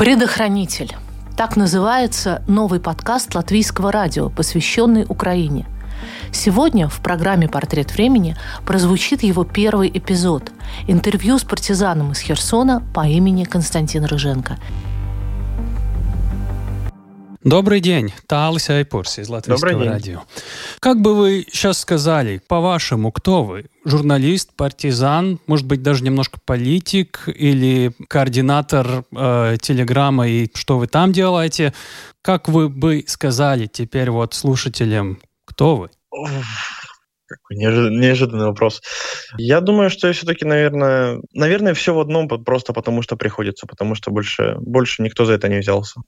«Предохранитель». Так называется новый подкаст латвийского радио, посвященный Украине. Сегодня в программе «Портрет времени» прозвучит его первый эпизод – интервью с партизаном из Херсона по имени Константин Рыженко – Добрый день, Талис Айпурс из Латвийского радио. Как бы вы сейчас сказали, по-вашему, кто вы? Журналист, партизан, может быть, даже немножко политик или координатор э, Телеграма и что вы там делаете? Как вы бы сказали теперь вот слушателям, кто вы? Какой неожиданный вопрос. Я думаю, что я все-таки, наверное, наверное, все в одном, просто потому что приходится, потому что больше, больше никто за это не взялся.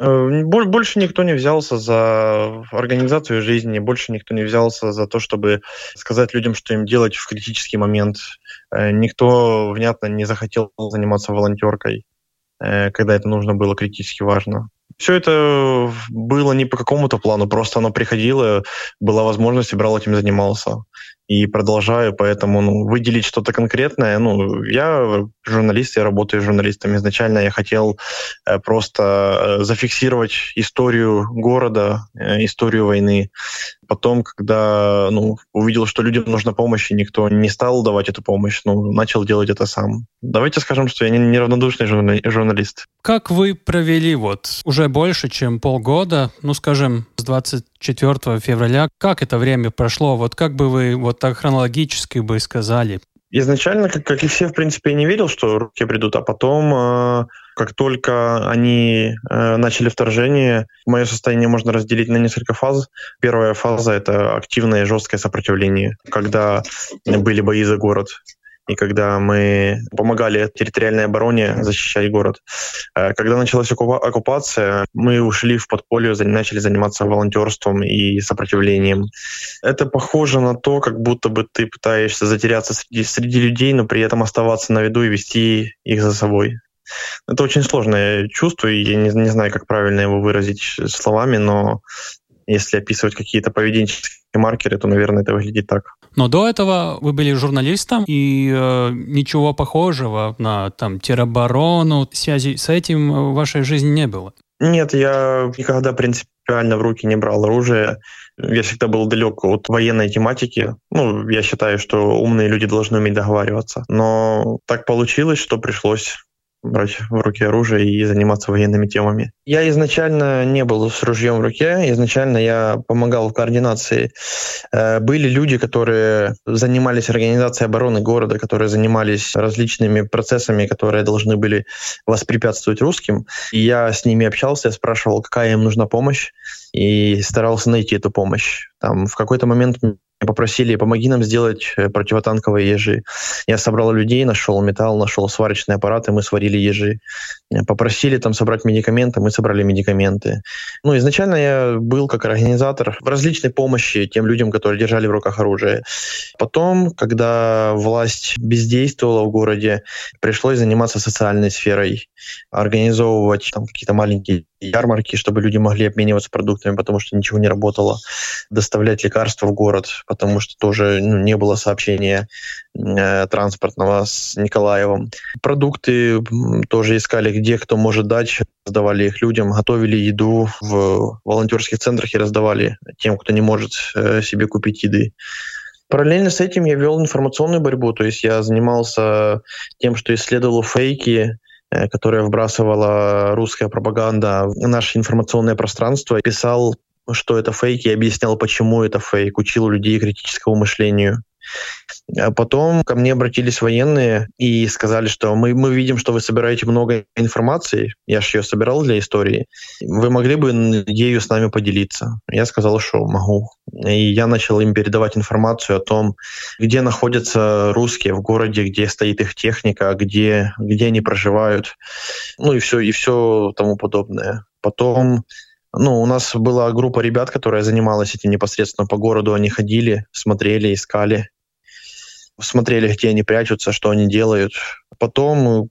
Э, больше никто не взялся за организацию жизни, больше никто не взялся за то, чтобы сказать людям, что им делать в критический момент. Э, никто, внятно, не захотел заниматься волонтеркой, э, когда это нужно было критически важно. Все это было не по какому-то плану, просто оно приходило, была возможность, и брал этим занимался и продолжаю, поэтому ну, выделить что-то конкретное. Ну, я журналист, я работаю журналистом. Изначально я хотел э, просто э, зафиксировать историю города, э, историю войны. Потом, когда ну, увидел, что людям нужна помощь, и никто не стал давать эту помощь, ну, начал делать это сам. Давайте скажем, что я не неравнодушный журналист. Как вы провели вот уже больше, чем полгода, ну, скажем, с 24 февраля, как это время прошло? Вот как бы вы вот так хронологически бы сказали? Изначально, как, как и все, в принципе, я не верил, что руки придут, а потом, э, как только они э, начали вторжение, мое состояние можно разделить на несколько фаз. Первая фаза — это активное жесткое сопротивление, когда были бои за город и когда мы помогали территориальной обороне защищать город. Э, когда началась оккупация, мы ушли в подполье, начали заниматься волонтерством и сопротивлением. Это похоже на то, как будто бы ты пытаешься затеряться среди, среди людей, но при этом оставаться на виду и вести их за собой. Это очень сложное чувство, и я не, не знаю, как правильно его выразить словами, но если описывать какие-то поведенческие маркеры, то, наверное, это выглядит так. Но до этого вы были журналистом, и э, ничего похожего на там тероборону, связи с этим в вашей жизни не было? Нет, я никогда принципиально в руки не брал оружие. Я всегда был далек от военной тематики. Ну, я считаю, что умные люди должны уметь договариваться. Но так получилось, что пришлось брать в руки оружие и заниматься военными темами. Я изначально не был с ружьем в руке, изначально я помогал в координации. Э, были люди, которые занимались организацией обороны города, которые занимались различными процессами, которые должны были воспрепятствовать русским. Я с ними общался, я спрашивал, какая им нужна помощь, и старался найти эту помощь. Там в какой-то момент попросили, помоги нам сделать э, противотанковые ежи. Я собрал людей, нашел металл, нашел сварочный аппарат, и мы сварили ежи. Э, попросили там собрать медикаменты, мы собрали медикаменты. Ну, изначально я был как организатор в различной помощи тем людям, которые держали в руках оружие. Потом, когда власть бездействовала в городе, пришлось заниматься социальной сферой, организовывать там какие-то маленькие ярмарки, чтобы люди могли обмениваться продуктами, потому что ничего не работало, доставлять лекарства в город, потому что тоже ну, не было сообщения э, транспортного с Николаевым. Продукты тоже искали, где кто может дать, раздавали их людям, готовили еду в волонтерских центрах и раздавали тем, кто не может э, себе купить еды. Параллельно с этим я вел информационную борьбу, то есть я занимался тем, что исследовал фейки, Э, которая вбрасывала русская пропаганда в наше информационное пространство, писал, что это фейк, и объяснял, почему это фейк, учил людей критическому мышлению. А потом ко мне обратились военные и сказали, что мы, мы видим, что вы собираете много информации. Я же ее собирал для истории. Вы могли бы ею с нами поделиться? Я сказал, что могу. И я начал им передавать информацию о том, где находятся русские в городе, где стоит их техника, где, где они проживают, ну и все, и все тому подобное. Потом ну, у нас была группа ребят, которая занималась этим непосредственно по городу. Они ходили, смотрели, искали смотрели, где они прячутся, что они делают. Потом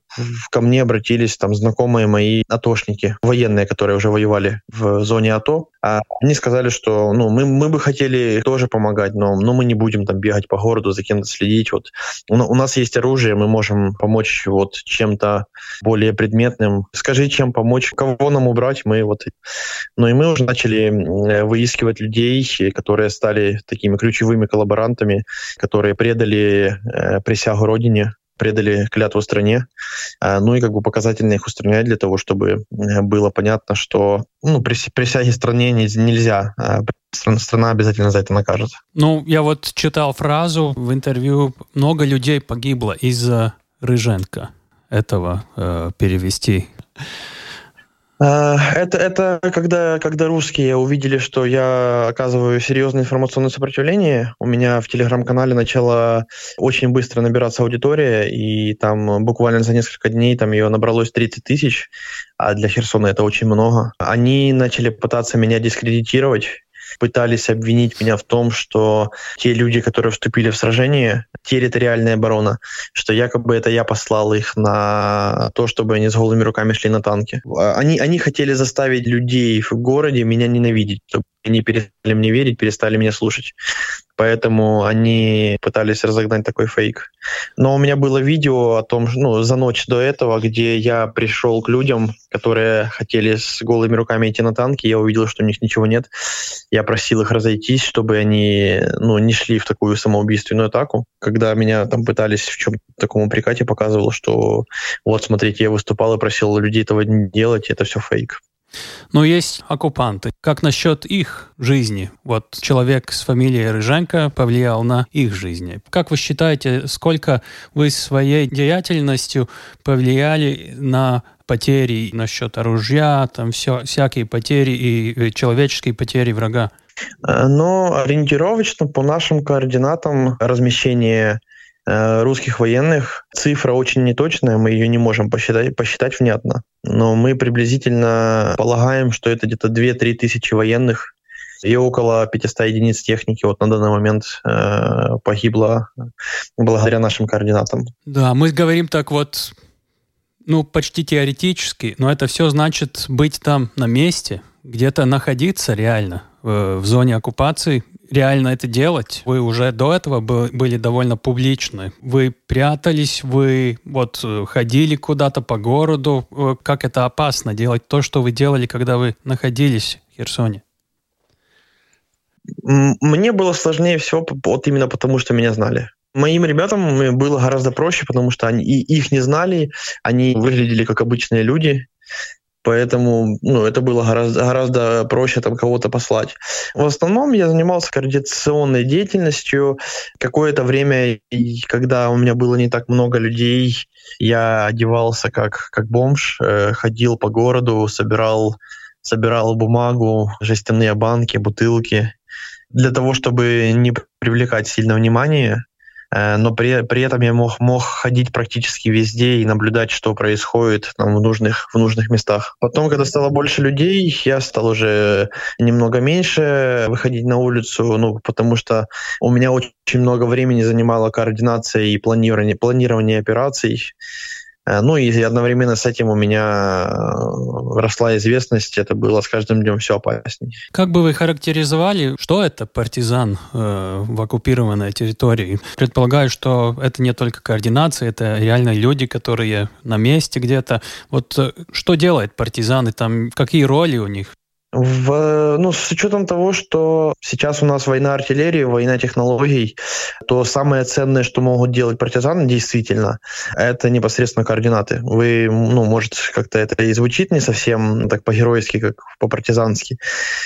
ко мне обратились там знакомые мои атошники, военные, которые уже воевали в зоне АТО. А они сказали, что ну, мы, мы бы хотели тоже помогать, но, но мы не будем там бегать по городу, за кем-то следить. Вот. У, у нас есть оружие, мы можем помочь вот чем-то более предметным. Скажи, чем помочь, кого нам убрать, мы вот... Ну и мы уже начали выискивать людей, которые стали такими ключевыми коллаборантами, которые предали э, присягу Родине, предали клятву стране, а, ну и как бы показательно их устранять для того, чтобы э, было понятно, что ну, при присяге стране нельзя, а страна обязательно за это накажет. Ну, я вот читал фразу в интервью, много людей погибло из-за Рыженко этого э, перевести. А, это, это когда, когда русские увидели, что я оказываю серьезное информационное сопротивление, у меня в телеграм-канале начала очень быстро набираться аудитория, и там буквально за несколько дней там ее набралось 30 тысяч, а для Херсона это очень много. Они начали пытаться меня дискредитировать, пытались обвинить меня в том, что те люди, которые вступили в сражение, территориальная оборона, что якобы это я послал их на то, чтобы они с голыми руками шли на танки. Они, они хотели заставить людей в городе меня ненавидеть, они перестали мне верить, перестали меня слушать. Поэтому они пытались разогнать такой фейк. Но у меня было видео о том, ну, за ночь до этого, где я пришел к людям, которые хотели с голыми руками идти на танки, я увидел, что у них ничего нет. Я просил их разойтись, чтобы они ну, не шли в такую самоубийственную атаку. Когда меня там пытались в чем-то таком упрекать, я показывал, что вот, смотрите, я выступал и просил людей этого не делать, это все фейк. Но есть оккупанты. Как насчет их жизни? Вот человек с фамилией Рыженко повлиял на их жизни. Как вы считаете, сколько вы своей деятельностью повлияли на потери насчет оружия, там все, всякие потери и человеческие потери врага? Э, но ориентировочно по нашим координатам размещения Э, русских военных. Цифра очень неточная, мы ее не можем посчитать, посчитать внятно. Но мы приблизительно полагаем, что это где-то 2-3 тысячи военных и около 500 единиц техники вот на данный момент э, погибло благодаря нашим координатам. Да, мы говорим так вот, ну, почти теоретически, но это все значит быть там на месте, где-то находиться реально э, в зоне оккупации реально это делать. Вы уже до этого были довольно публичны. Вы прятались, вы вот э, ходили куда-то по городу. Э, как это опасно делать то, что вы делали, когда вы находились в Херсоне? Мне было сложнее всего вот именно потому, что меня знали. Моим ребятам было гораздо проще, потому что они их не знали, они выглядели как обычные люди, поэтому ну, это было гораздо, гораздо проще там кого-то послать. В основном я занимался координационной деятельностью. Какое-то время, когда у меня было не так много людей, я одевался как, как бомж, э, ходил по городу, собирал, собирал бумагу, жестяные банки, бутылки, для того, чтобы не привлекать сильно внимание, но при, при этом я мог, мог ходить практически везде и наблюдать, что происходит там, в, нужных, в нужных местах. Потом, когда стало больше людей, я стал уже немного меньше выходить на улицу, ну, потому что у меня очень много времени занимала координация и планирование, планирование операций. Э, ну и одновременно с этим у меня э, росла известность, это было с каждым днем все опаснее. Как бы вы характеризовали, что это партизан э, в оккупированной территории? Предполагаю, что это не только координация, это реально люди, которые на месте где-то. Вот э, что делает партизаны там, какие роли у них? В, ну, с учетом того, что сейчас у нас война артиллерии, война технологий, то самое ценное, что могут делать партизаны, действительно, это непосредственно координаты. Вы, ну, может, как-то это и звучит не совсем так по-геройски, как по-партизански,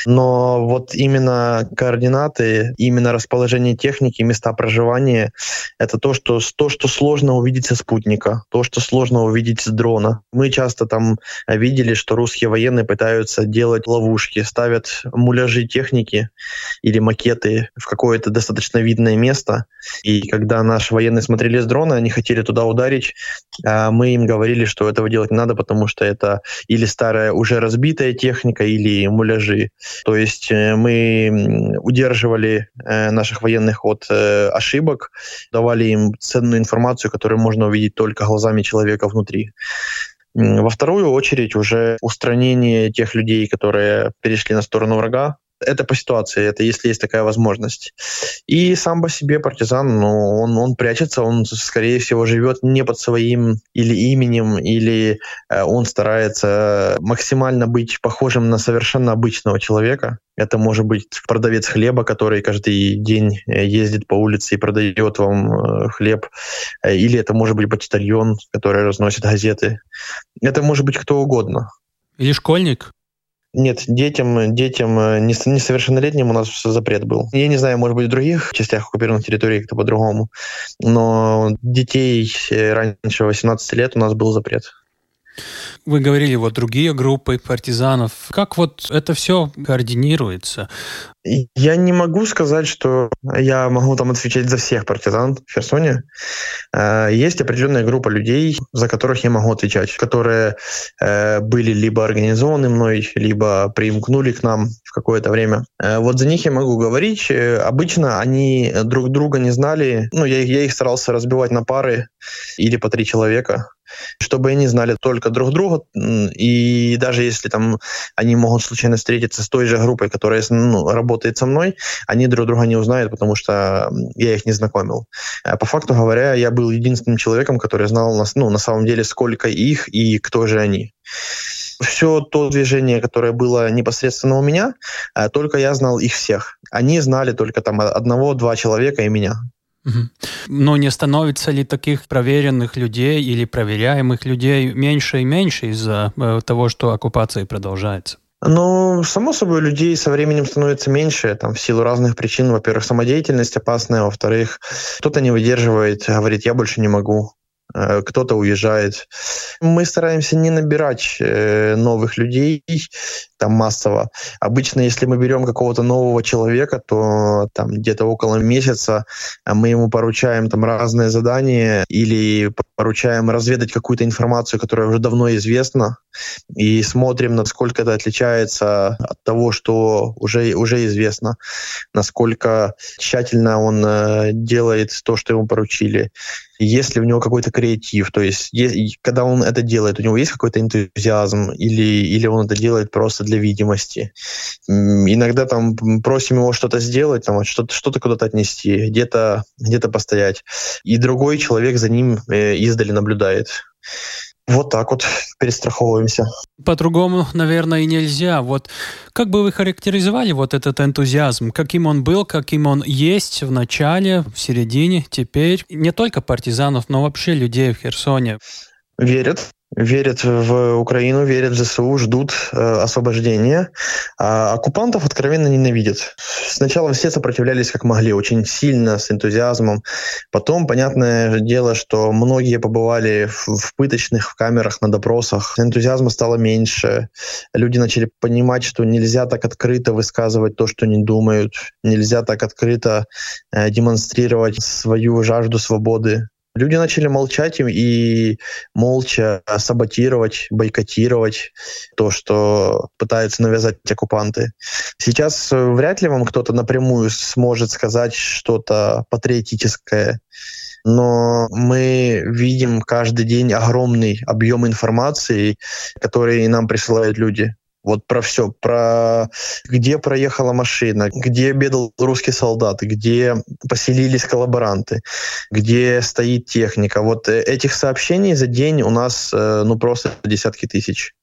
но вот именно координаты, именно расположение техники, места проживания, это то, что, то, что сложно увидеть со спутника, то, что сложно увидеть с дрона. Мы часто там видели, что русские военные пытаются делать ловушки ловушки, ставят муляжи техники или макеты в какое-то достаточно видное место. И когда наши военные смотрели с дрона, они хотели туда ударить, а мы им говорили, что этого делать не надо, потому что это или старая уже разбитая техника, или муляжи. То есть э, мы удерживали э, наших военных от э, ошибок, давали им ценную информацию, которую можно увидеть только глазами человека внутри. Во вторую очередь уже устранение тех людей, которые перешли на сторону врага, это по ситуации, это если есть такая возможность. И сам по себе партизан, ну, он, он прячется, он, скорее всего, живет не под своим или именем, или э, он старается максимально быть похожим на совершенно обычного человека. Это может быть продавец хлеба, который каждый день э, ездит по улице и продает вам э, хлеб. Э, или это может быть почтальон, который разносит газеты. Это может быть кто угодно. Или школьник? Нет, детям, детям несовершеннолетним у нас запрет был. Я не знаю, может быть, в других частях оккупированных территорий как-то по-другому, но детей раньше 18 лет у нас был запрет. Вы говорили, вот другие группы партизанов. Как вот это все координируется? Я не могу сказать, что я могу там отвечать за всех партизан в Херсоне. Э, есть определенная группа людей, за которых я могу отвечать, которые э, были либо организованы мной, либо примкнули к нам в какое-то время. Э, вот за них я могу говорить. Обычно они друг друга не знали. Ну, я, я их старался разбивать на пары или по три человека чтобы они знали только друг друга, и даже если там они могут случайно встретиться с той же группой, которая ну, работает со мной, они друг друга не узнают, потому что я их не знакомил. Э, по факту говоря, я был единственным человеком, который знал ну, на самом деле, сколько их и кто же они все то движение, которое было непосредственно у меня, э, только я знал их всех. Они знали только там одного-два человека и меня. Но не становится ли таких проверенных людей или проверяемых людей меньше и меньше из-за э, того, что оккупация продолжается? Ну, само собой, людей со временем становится меньше, там, в силу разных причин. Во-первых, самодеятельность опасная, во-вторых, кто-то не выдерживает, говорит, я больше не могу. Э, кто-то уезжает. Мы стараемся не набирать э, новых людей там массово. Обычно, если мы берем какого-то нового человека, то там где-то около месяца э, мы ему поручаем там разные задания или поручаем разведать какую-то информацию, которая уже давно известна, и смотрим, насколько это отличается от того, что уже, уже известно, насколько тщательно он делает то, что ему поручили есть ли у него какой-то креатив, то есть, есть когда он это делает, у него есть какой-то энтузиазм или, или он это делает просто для видимости. Иногда там просим его что-то сделать, там, что-то, что-то куда-то отнести, где-то, где-то постоять, и другой человек за ним э, издали наблюдает. Вот так вот перестраховываемся. По-другому, наверное, и нельзя. Вот как бы вы характеризовали вот этот энтузиазм? Каким он был, каким он есть в начале, в середине, теперь? Не только партизанов, но вообще людей в Херсоне. Верят, верят в Украину, верят в ЗСУ, ждут э, освобождения. А оккупантов откровенно ненавидят. Сначала все сопротивлялись как могли, очень сильно, с энтузиазмом. Потом, понятное дело, что многие побывали в, в пыточных, в камерах, на допросах. Энтузиазма стало меньше. Люди начали понимать, что нельзя так открыто высказывать то, что не думают. Нельзя так открыто э, демонстрировать свою жажду свободы. Люди начали молчать и молча саботировать, бойкотировать то, что пытаются навязать оккупанты. Сейчас э, вряд ли вам кто-то напрямую сможет сказать что-то патриотическое, но мы видим каждый день огромный объем информации, который нам присылают люди. Вот про все, про где проехала машина, где бедал русский солдат, где поселились коллаборанты, где стоит техника. Вот э, этих сообщений за день у нас э, ну просто десятки тысяч.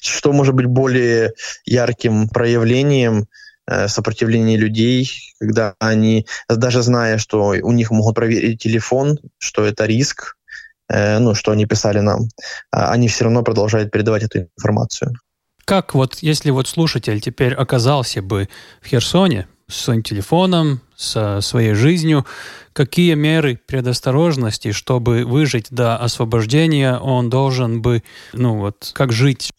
Что может быть более ярким проявлением э, сопротивления людей, когда они, даже зная, что у них могут проверить телефон, что это риск, ну, что они писали нам, а они все равно продолжают передавать эту информацию. Как вот, если вот слушатель теперь оказался бы в Херсоне с своим телефоном, со своей жизнью, какие меры предосторожности, чтобы выжить до освобождения, он должен бы, ну вот, как жить?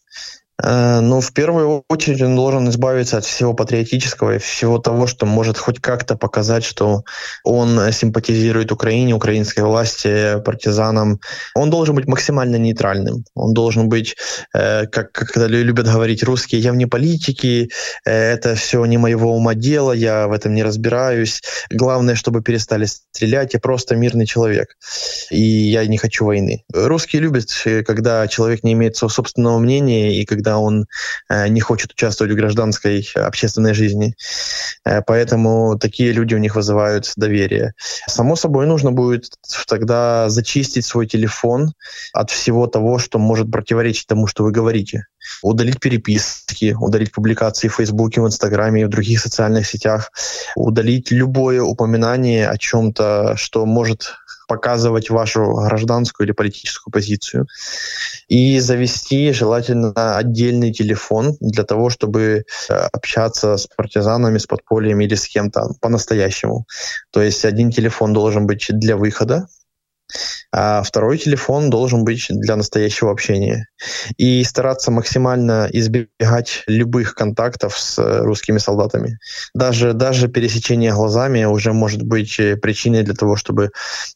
Э, ну, в первую очередь он должен избавиться от всего патриотического и всего того, что может хоть как-то показать, что он симпатизирует Украине, украинской власти, партизанам. Он должен быть максимально нейтральным. Он должен быть, э, как когда любят говорить русские, я вне политики, э, это все не моего ума дело, я в этом не разбираюсь. Главное, чтобы перестали стрелять, я просто мирный человек. И я не хочу войны. Русские любят, когда человек не имеет своего собственного мнения и когда когда он э, не хочет участвовать в гражданской общественной жизни. Э, поэтому такие люди у них вызывают доверие. Само собой, нужно будет тогда зачистить свой телефон от всего того, что может противоречить тому, что вы говорите. Удалить переписки, удалить публикации в Фейсбуке, в Инстаграме и в других социальных сетях, удалить любое упоминание о чем-то, что может показывать вашу гражданскую или политическую позицию. И завести желательно отдельный телефон для того, чтобы э, общаться с партизанами, с подпольем или с кем-то по-настоящему. То есть один телефон должен быть для выхода, а второй телефон должен быть для настоящего общения. И стараться максимально избегать любых контактов с э, русскими солдатами. Даже, даже пересечение глазами уже может быть э, причиной для того, чтобы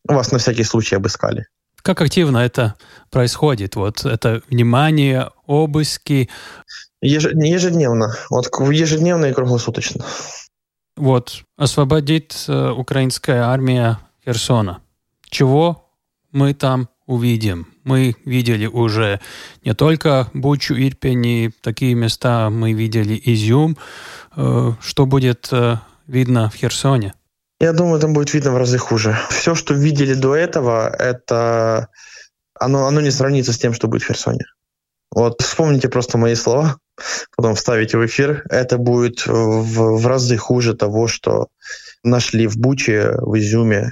вас на всякий случай обыскали. Как активно это происходит? Вот это внимание, обыски? Ежедневно. Вот ежедневно и круглосуточно. Вот освободит э, украинская армия Херсона чего мы там увидим. Мы видели уже не только Бучу, Ирпень и такие места, мы видели Изюм. Э, что будет э, видно в Херсоне? Я думаю, там будет видно в разы хуже. Все, что видели до этого, это оно, оно не сравнится с тем, что будет в Херсоне. Вот вспомните просто мои слова, потом вставите в эфир. Это будет в, в разы хуже того, что нашли в Буче, в Изюме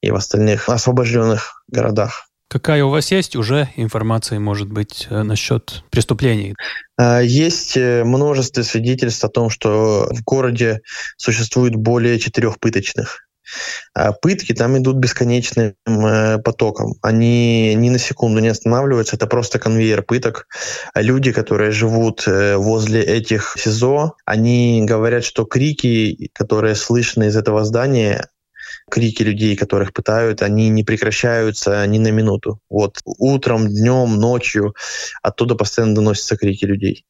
и в остальных освобожденных городах. Какая у вас есть уже информация, может быть, э, насчет преступлений? А, есть э, множество свидетельств о том, что в городе существует более четырех пыточных. А пытки там идут бесконечным э, потоком. Они ни на секунду не останавливаются. Это просто конвейер пыток. А люди, которые живут возле этих СИЗО, они говорят, что крики, которые слышны из этого здания, крики людей, которых пытают, они не прекращаются ни на минуту. Вот утром, днем, ночью оттуда постоянно доносятся крики людей.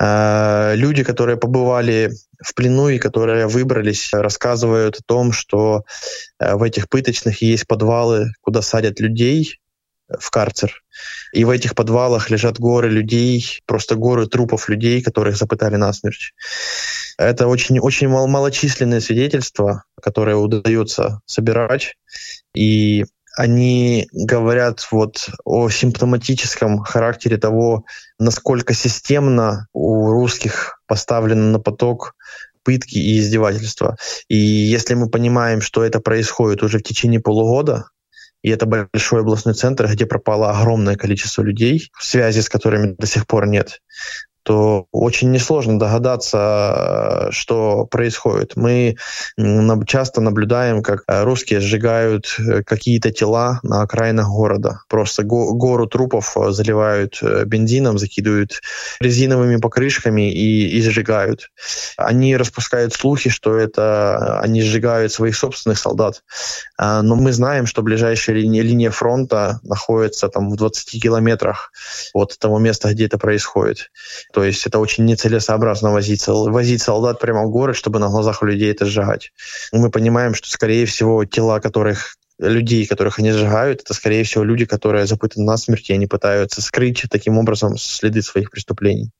А, люди, которые побывали в плену и которые выбрались, рассказывают о том, что э, в этих пыточных есть подвалы, куда садят людей, в карцер. И в этих подвалах лежат горы людей, просто горы трупов людей, которых запытали насмерть. Это очень, очень мал малочисленные свидетельства, которые удается собирать. И они говорят вот о симптоматическом характере того, насколько системно у русских поставлено на поток пытки и издевательства. И если мы понимаем, что это происходит уже в течение полугода, и это большой областной центр, где пропало огромное количество людей, связи с которыми до сих пор нет то очень несложно догадаться, что происходит. Мы часто наблюдаем, как русские сжигают э, какие-то тела на окраинах города. Просто гору трупов э, заливают э, бензином, закидывают резиновыми покрышками и, и сжигают. Они распускают слухи, что это они сжигают своих собственных солдат. А, но мы знаем, что ближайшая линия, линия фронта находится там в 20 километрах от того места, где это происходит. То есть это очень нецелесообразно возить, возить солдат прямо в город, чтобы на глазах у людей это сжигать. Мы понимаем, что, скорее всего, тела, которых людей, которых они сжигают, это, скорее всего, люди, которые запытаны насмерть, и они пытаются скрыть таким образом следы своих преступлений.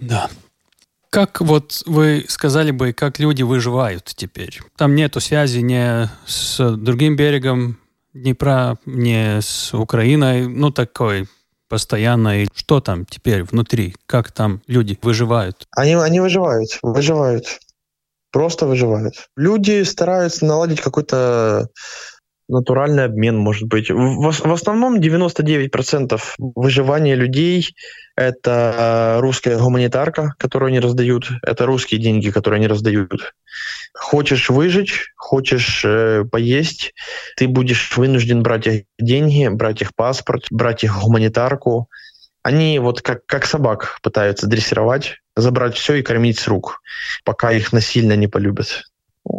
Да. Как вот вы сказали бы, как люди выживают теперь? Там нету связи не с другим берегом Днепра, не с Украиной, ну такой постоянно. И что там теперь внутри? Как там люди выживают? Они, они выживают, выживают. Просто выживают. Люди стараются наладить какой-то натуральный обмен, может быть. В, в основном 99% выживания людей — это русская гуманитарка, которую они раздают, это русские деньги, которые они раздают. Хочешь выжить, хочешь э, поесть, ты будешь вынужден брать их деньги, брать их паспорт, брать их гуманитарку. Они вот как, как собак пытаются дрессировать, забрать все и кормить с рук, пока их насильно не полюбят.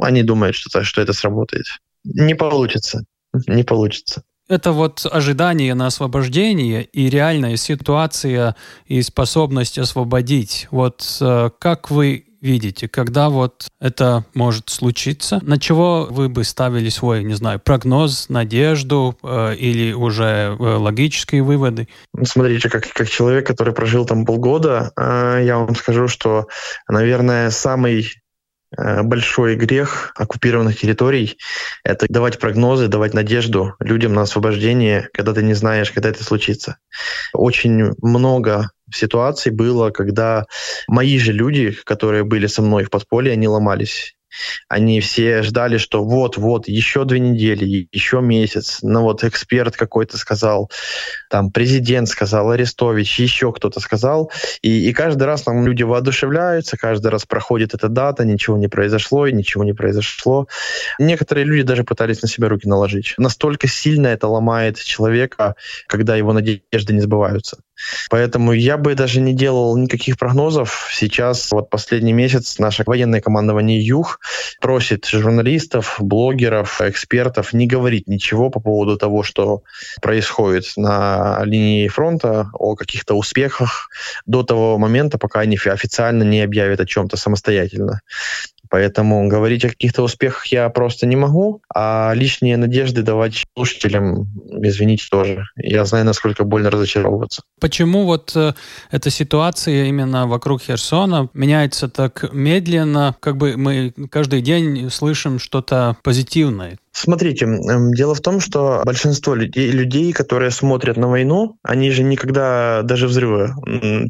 Они думают, что, что это сработает. Не получится. Не получится. Это вот ожидание на освобождение и реальная ситуация и способность освободить. Вот э, как вы видите, когда вот это может случиться? На чего вы бы ставили свой, не знаю, прогноз, надежду э, или уже э, логические выводы? Ну, смотрите, как, как человек, который прожил там полгода, э, я вам скажу, что, наверное, самый большой грех оккупированных территорий — это давать прогнозы, давать надежду людям на освобождение, когда ты не знаешь, когда это случится. Очень много ситуаций было, когда мои же люди, которые были со мной в подполье, они ломались. Они все ждали, что вот-вот, еще две недели, еще месяц. Ну вот эксперт какой-то сказал, там президент сказал, Арестович, еще кто-то сказал. И, и каждый раз нам люди воодушевляются, каждый раз проходит эта дата, ничего не произошло, и ничего не произошло. Некоторые люди даже пытались на себя руки наложить. Настолько сильно это ломает человека, когда его надежды не сбываются. Поэтому я бы даже не делал никаких прогнозов. Сейчас, вот последний месяц, наше военное командование «Юг» просит журналистов, блогеров, экспертов не говорить ничего по поводу того, что происходит на линии фронта, о каких-то успехах до того момента, пока они официально не объявят о чем-то самостоятельно. Поэтому говорить о каких-то успехах я просто не могу, а лишние надежды давать слушателям, извините, тоже. Я знаю, насколько больно разочаровываться. Почему вот э, эта ситуация именно вокруг Херсона меняется так медленно, как бы мы каждый день слышим что-то позитивное? Смотрите, дело в том, что большинство людей, людей, которые смотрят на войну, они же никогда даже взрыва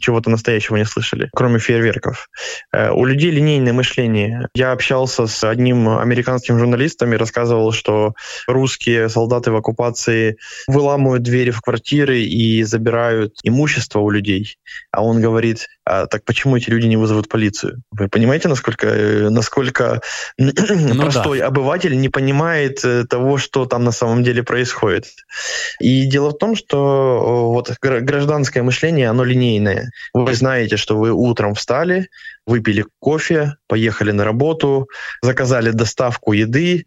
чего-то настоящего не слышали, кроме фейерверков. Э, у людей линейное мышление. Я общался с одним американским журналистом и рассказывал, что русские солдаты в оккупации выламывают двери в квартиры и забирают имущество у людей. А он говорит, а так почему эти люди не вызовут полицию? Вы понимаете, насколько, э, насколько ну, простой да. обыватель не понимает э, того, что там на самом деле происходит? И дело в том, что вот гражданское мышление, оно линейное. Вы знаете, что вы утром встали, выпили кофе, поехали на работу, заказали доставку еды,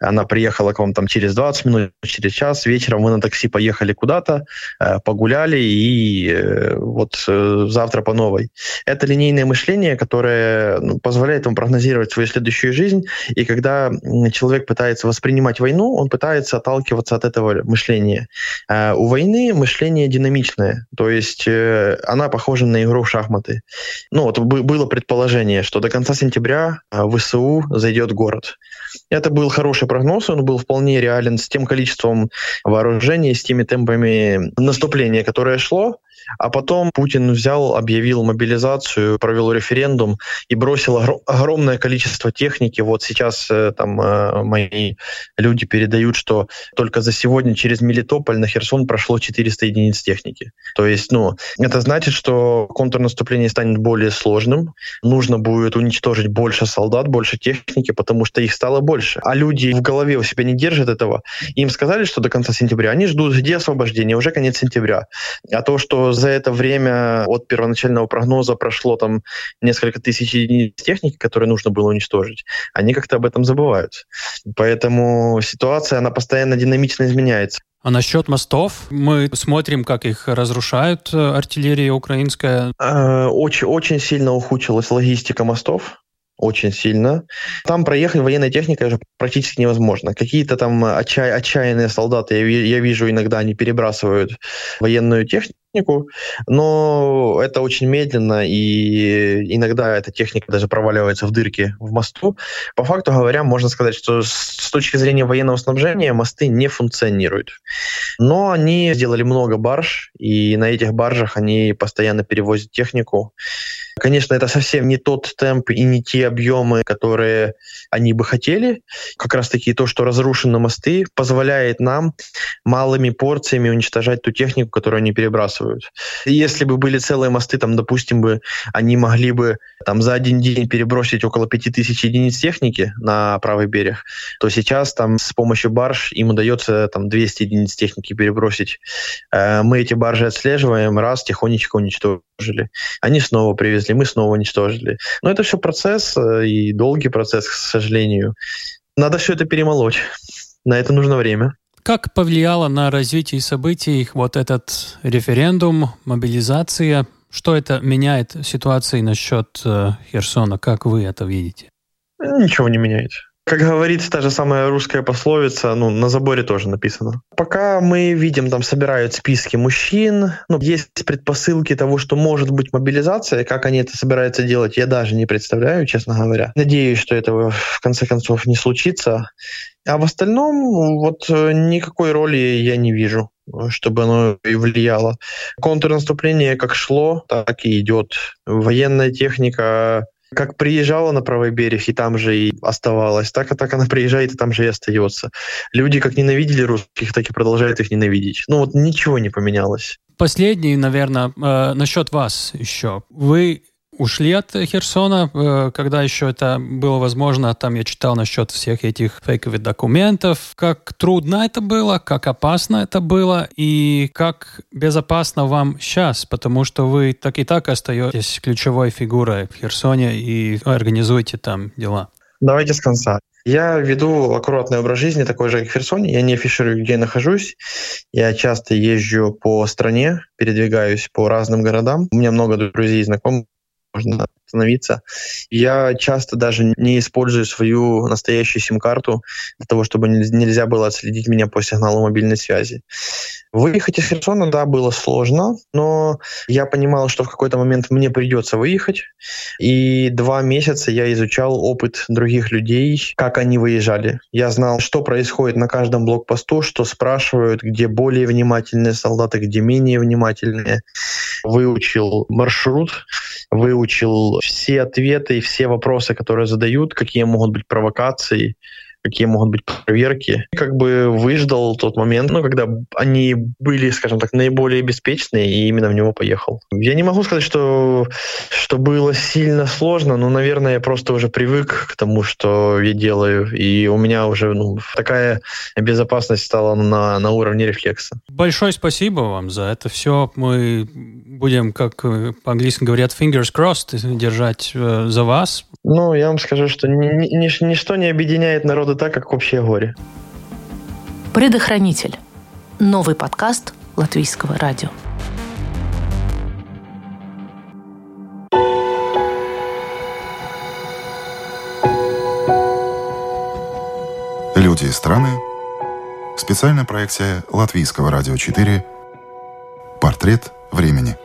она приехала к вам там через 20 минут, через час, вечером вы на такси поехали куда-то, э, погуляли и э, вот э, завтра по новой. Это линейное мышление, которое ну, позволяет вам прогнозировать свою следующую жизнь, и когда человек пытается воспринимать войну, он пытается отталкиваться от этого мышления. У войны мышление динамичное, то есть она похожа на игру в шахматы. Ну вот было предположение, что до конца сентября а, ВСУ зайдет в город. Это был хороший прогноз, он был вполне реален с тем количеством вооружений, с теми темпами наступления, которое шло. А потом Путин взял, объявил мобилизацию, провел референдум и бросил огромное количество техники. Вот сейчас э, там э, мои люди передают, что только за сегодня через Мелитополь на Херсон прошло 400 единиц техники. То есть, ну, это значит, что контрнаступление станет более сложным. Нужно будет уничтожить больше солдат, больше техники, потому что их стало больше. А люди в голове у себя не держат этого. Им сказали, что до конца сентября. Они ждут, где освобождение? Уже конец сентября. А то, что за это время от первоначального прогноза прошло там несколько тысяч единиц техники, которые нужно было уничтожить, они как-то об этом забывают. Поэтому ситуация, она постоянно динамично изменяется. А насчет мостов, мы смотрим, как их разрушают э, артиллерия украинская. Очень, очень сильно ухудшилась логистика мостов. Очень сильно. Там проехать военной техникой уже практически невозможно. Какие-то там отчай, отчаянные солдаты, я, я вижу иногда, они перебрасывают военную технику, но это очень медленно, и иногда эта техника даже проваливается в дырки в мосту. По факту говоря, можно сказать, что с точки зрения военного снабжения мосты не функционируют. Но они сделали много барж, и на этих баржах они постоянно перевозят технику. Конечно, это совсем не тот темп и не те объемы, которые они бы хотели. Как раз-таки то, что разрушены мосты, позволяет нам малыми порциями уничтожать ту технику, которую они перебрасывают. Если бы были целые мосты, там, допустим, бы они могли бы там за один день перебросить около 5000 единиц техники на правый берег, то сейчас там с помощью барж им удается там 200 единиц техники перебросить. Э, мы эти баржи отслеживаем, раз, тихонечко уничтожили. Они снова привезли если мы снова уничтожили. Но это все процесс э, и долгий процесс, к сожалению. Надо все это перемолоть. На это нужно время. Как повлияло на развитие событий вот этот референдум, мобилизация? Что это меняет ситуации насчет э, Херсона? Как вы это видите? Ничего не меняет. Как говорит та же самая русская пословица, ну, на заборе тоже написано. Пока мы видим, там собирают списки мужчин, ну, есть предпосылки того, что может быть мобилизация, как они это собираются делать, я даже не представляю, честно говоря. Надеюсь, что этого в конце концов не случится. А в остальном вот никакой роли я не вижу чтобы оно и влияло. Контрнаступление как шло, так и идет. Военная техника как приезжала на правый берег и там же и оставалась, так и так она приезжает и там же и остается. Люди как ненавидели русских, так и продолжают их ненавидеть. Ну вот ничего не поменялось. Последний, наверное, э, насчет вас еще. Вы ушли от Херсона, э, когда еще это было возможно. Там я читал насчет всех этих фейковых документов. Как трудно это было, как опасно это было и как безопасно вам сейчас, потому что вы так и так остаетесь ключевой фигурой в Херсоне и организуете там дела. Давайте с конца. Я веду аккуратный образ жизни, такой же, как в Херсоне. Я не афиширую, где я нахожусь. Я часто езжу по стране, передвигаюсь по разным городам. У меня много друзей и знакомых можно остановиться. Я часто даже не использую свою настоящую сим-карту для того, чтобы нельзя было отследить меня по сигналу мобильной связи. Выехать из Херсона, да, было сложно, но я понимал, что в какой-то момент мне придется выехать. И два месяца я изучал опыт других людей, как они выезжали. Я знал, что происходит на каждом блокпосту, что спрашивают, где более внимательные солдаты, где менее внимательные. Выучил маршрут, выучил все ответы и все вопросы, которые задают, какие могут быть провокации, какие могут быть проверки. Как бы выждал тот момент, ну, когда они были, скажем так, наиболее беспечные, и именно в него поехал. Я не могу сказать, что, что было сильно сложно, но, наверное, я просто уже привык к тому, что я делаю, и у меня уже ну, такая безопасность стала на, на уровне рефлекса. Большое спасибо вам за это все. Мы будем, как по-английски говорят, fingers crossed, держать э, за вас. Ну, я вам скажу, что ни, ни, ничто не объединяет народы так, как общее горе. Предохранитель. Новый подкаст Латвийского радио. Люди и страны. Специальная проекция Латвийского радио 4. Портрет времени.